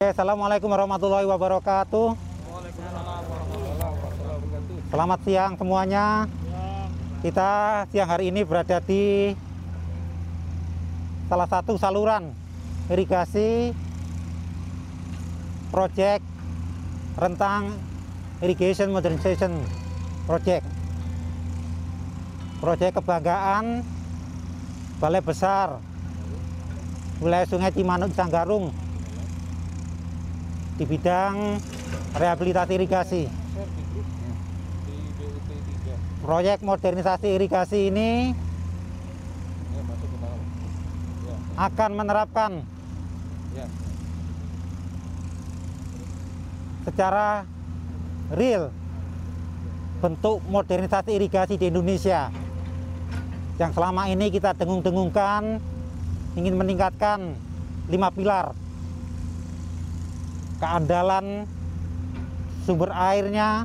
Assalamualaikum warahmatullahi wabarakatuh. Selamat siang semuanya. Kita siang hari ini berada di salah satu saluran irigasi project rentang irrigation modernization project. Proyek kebanggaan Balai Besar wilayah Sungai Cimanuk Sanggarung di bidang rehabilitasi irigasi. Share di grup di BUT 3. Proyek modernisasi irigasi ini akan menerapkan secara real bentuk modernisasi irigasi di Indonesia yang selama ini kita dengung-dengungkan ingin meningkatkan lima pilar keandalan sumber airnya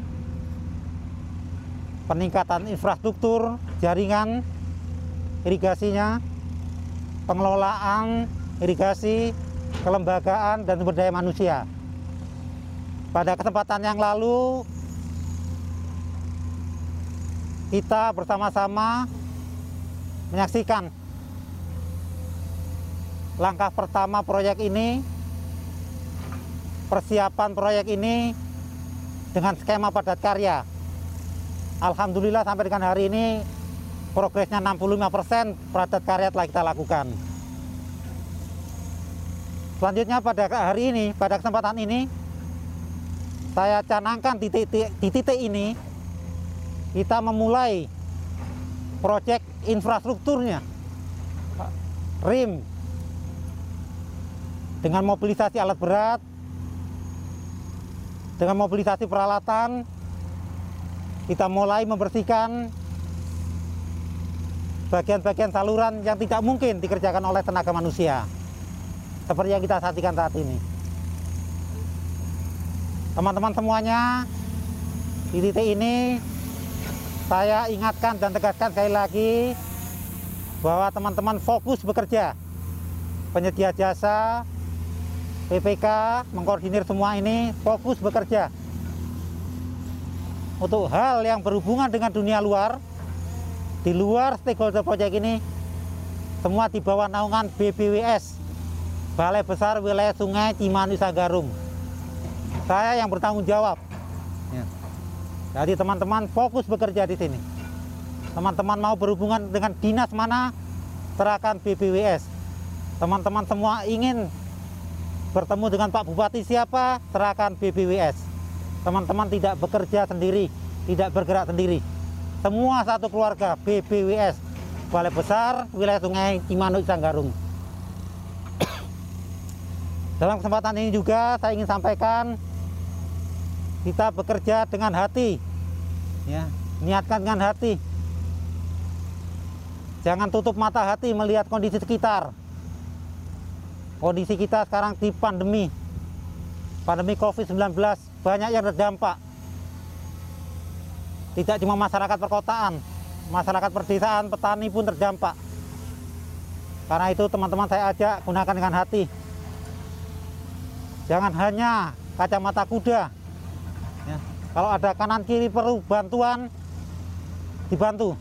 peningkatan infrastruktur jaringan irigasinya pengelolaan irigasi kelembagaan dan sumber daya manusia. Pada kesempatan yang lalu kita bersama-sama menyaksikan langkah pertama proyek ini persiapan proyek ini dengan skema padat karya. Alhamdulillah sampai dengan hari ini progresnya 65% padat karya telah kita lakukan. Selanjutnya pada hari ini pada kesempatan ini saya canangkan di titik, di titik ini kita memulai proyek infrastrukturnya RIM. Dengan mobilisasi alat berat dengan mobilisasi peralatan kita mulai membersihkan bagian-bagian saluran yang tidak mungkin dikerjakan oleh tenaga manusia. Seperti yang kita saksikan saat ini. Teman-teman semuanya di titik ini saya ingatkan dan tegaskan sekali lagi bahwa teman-teman fokus bekerja. Penyedia jasa PPK mengkoordinir semua ini fokus bekerja untuk hal yang berhubungan dengan dunia luar. Di luar stakeholder project ini semua di bawah naungan BBWS Balai Besar Wilayah Sungai Cimanuk Sanggarung. Saya yang bertanggung jawab. Ya. jadi teman-teman fokus bekerja di sini. Teman-teman mau berhubungan dengan dinas mana serahkan BBWS teman-teman semua ingin bertemu dengan Pak Bupati siapa? Serahkan BBWS teman-teman tidak bekerja sendiri tidak bergerak sendiri. Semua satu keluarga BBWS Balai Besar Wilayah Sungai Cimanuk Sanggarung dalam kesempatan ini juga saya ingin sampaikan kita bekerja dengan hati. Ya niatkan dengan hati. Jangan tutup mata hati melihat kondisi sekitar kondisi kita sekarang di pandemi. Pandemi COVID-19 banyak yang terdampak. Tidak cuma masyarakat perkotaan masyarakat perdesaan petani pun terdampak. Karena itu teman-teman saya ajak gunakan dengan hati. Jangan hanya kacamata kuda. Ya. kalau ada kanan kiri perlu bantuan dibantu.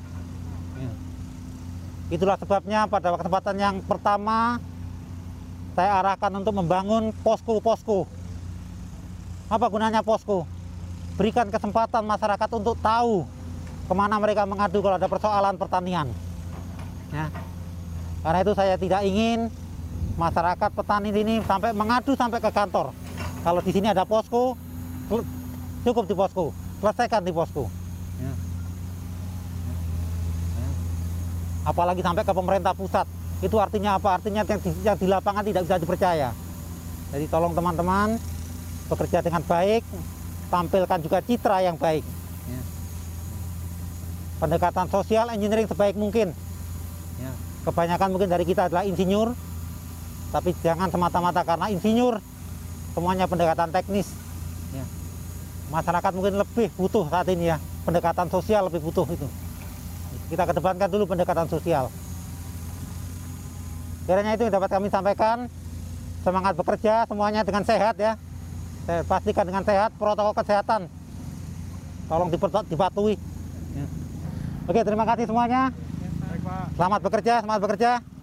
Ya. itulah sebabnya pada kesempatan yang pertama saya arahkan untuk membangun posko-posko apa gunanya posko berikan kesempatan masyarakat untuk tahu ke mana mereka mengadu kalau ada persoalan pertanian ya. karena itu saya tidak ingin masyarakat petani ini sampai mengadu sampai ke kantor. Kalau di sini ada posko, cukup di posko, selesaikan di posko. Ya. Ya. Apalagi sampai ke pemerintah pusat, itu artinya apa? Artinya yang di, yang di lapangan tidak bisa dipercaya. Jadi tolong teman-teman bekerja dengan baik, tampilkan juga citra yang baik. Ya. Pendekatan sosial engineering sebaik mungkin. Ya. Kebanyakan mungkin dari kita adalah insinyur, tapi jangan semata-mata karena insinyur semuanya pendekatan teknis ya. masyarakat mungkin lebih butuh saat ini ya pendekatan sosial lebih butuh itu kita kedepankan dulu pendekatan sosial kiranya itu yang dapat kami sampaikan semangat bekerja semuanya dengan sehat ya. Saya pastikan dengan sehat protokol kesehatan. Tolong dipatuhi. Ya. Oke, terima kasih semuanya. Baik Pak. Selamat bekerja, selamat bekerja.